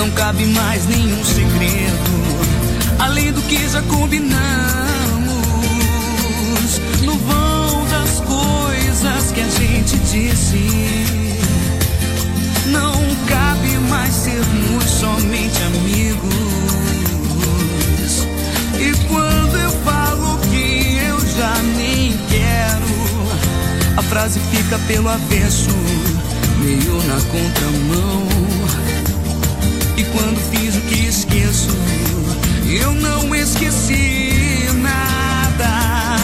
Não cabe mais nenhum segredo, além do que já combinamos. No vão das coisas que a gente disse, não cabe mais sermos somente amigos. E quando eu falo que eu já nem quero, a frase fica pelo avesso, meio na contramão. E quando fiz o que esqueço, eu não esqueci nada.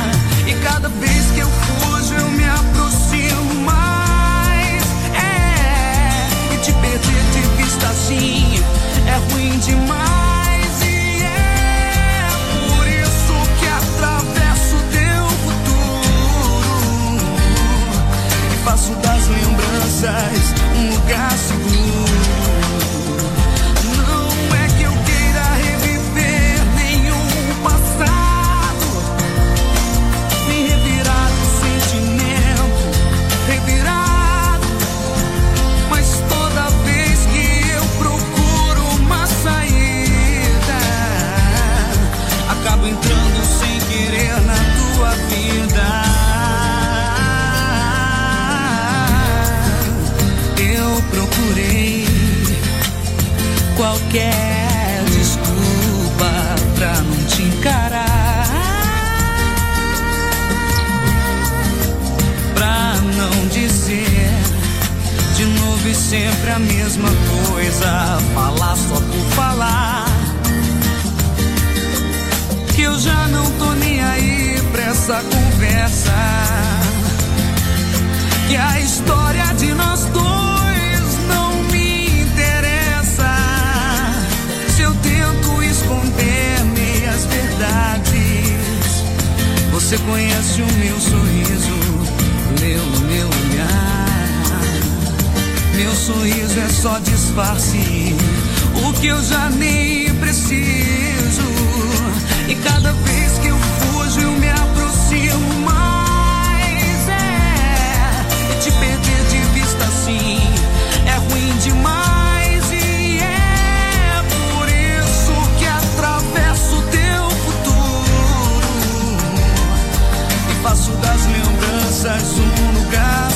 E cada vez que eu fujo, eu me aproximo mais. É, e te perder de vista assim é ruim demais. É faço das lembranças um lugar seguro. Coisa. Falar só por falar. Que eu já não tô nem aí pra essa conversa. Que a história de nós dois não me interessa. Se eu tento esconder meias verdades, você conhece o meu sorriso, meu. Meu sorriso é só disfarce, o que eu já nem preciso. E cada vez que eu fujo, eu me aproximo mais. É, e te perder de vista assim é ruim demais. É faço das lembranças um lugar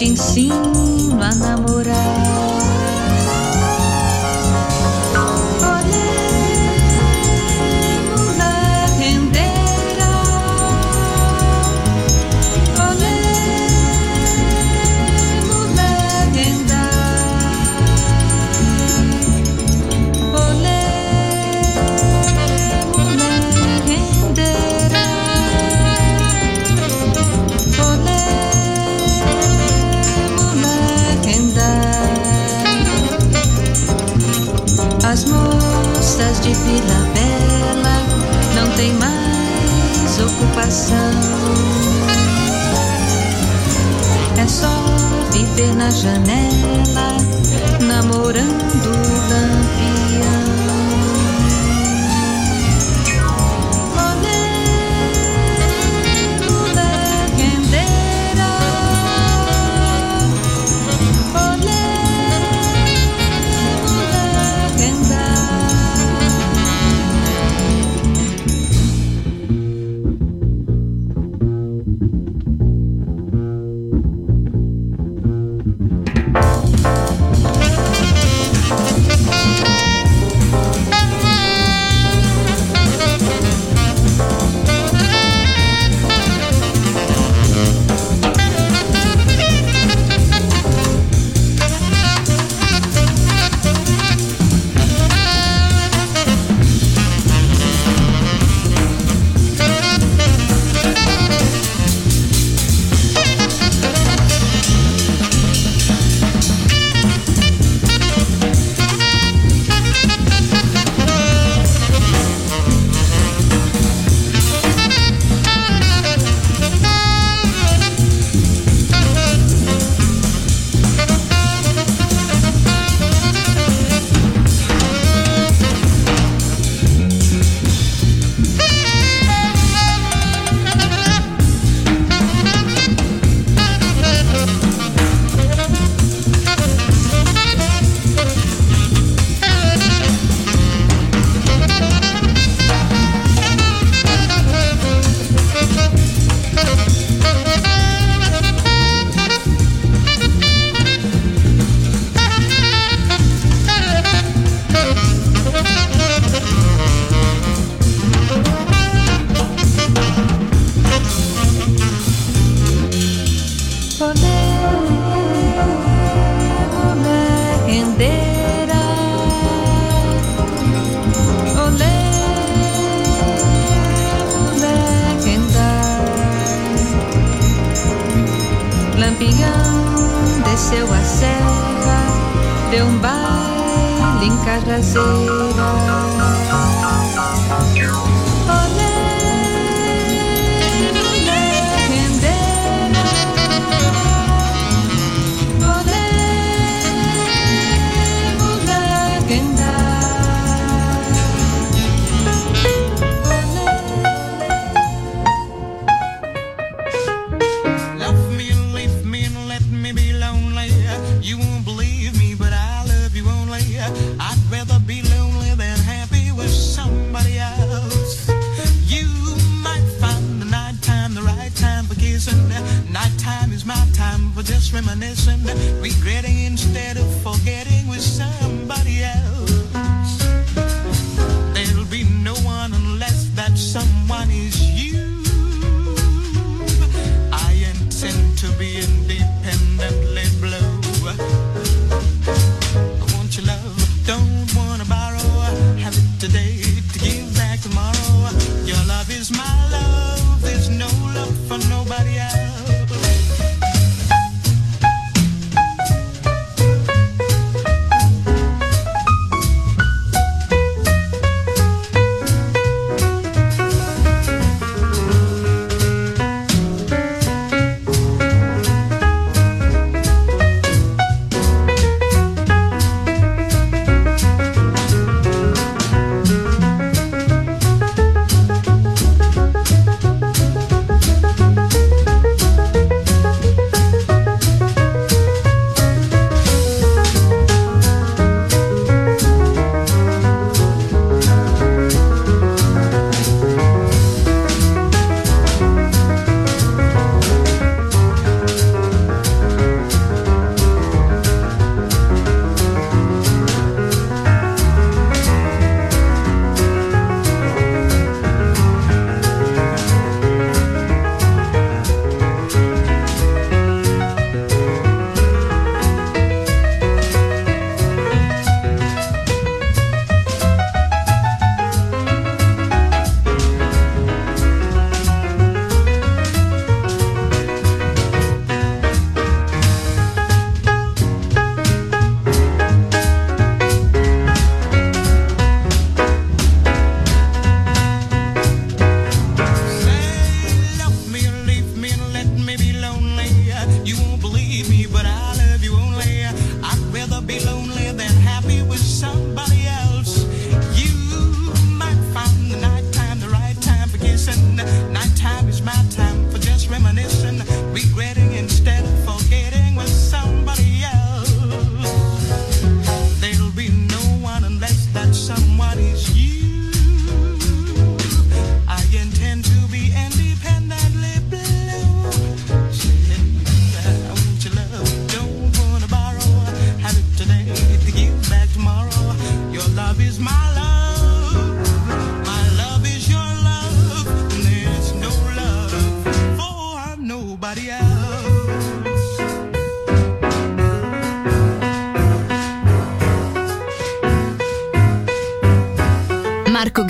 Te ensino a namorar. Na janela, namorando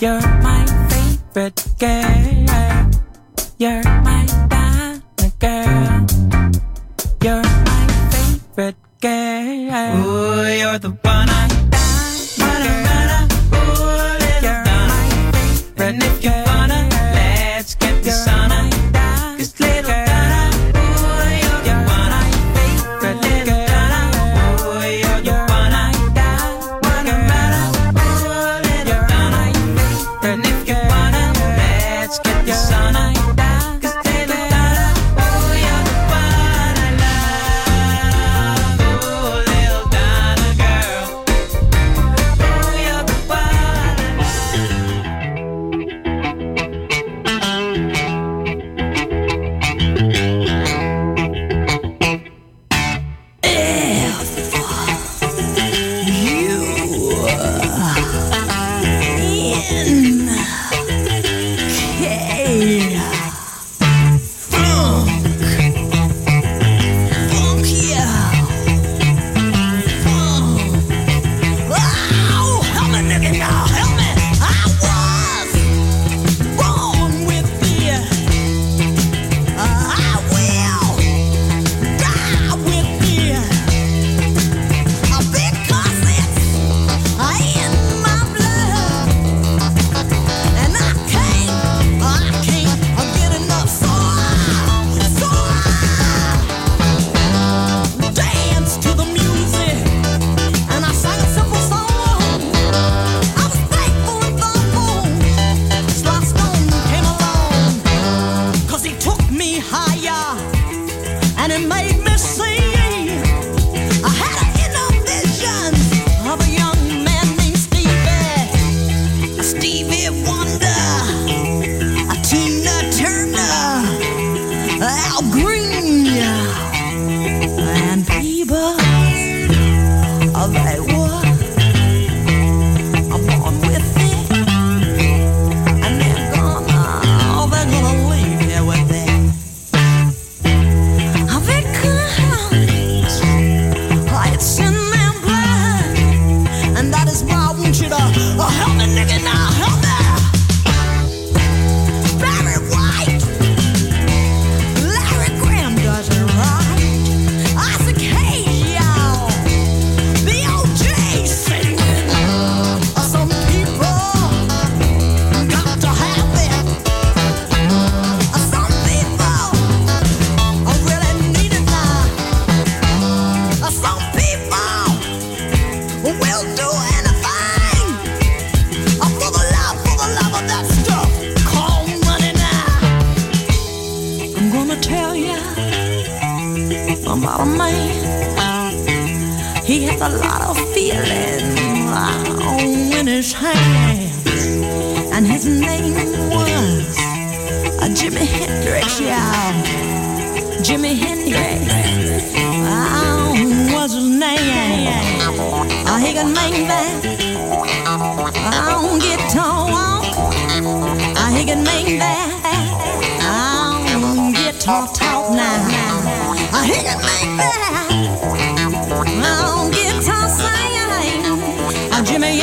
You're my favorite girl. You're my and it may.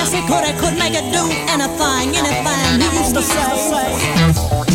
Yes, he could, I could make it do anything, anything. He used to say.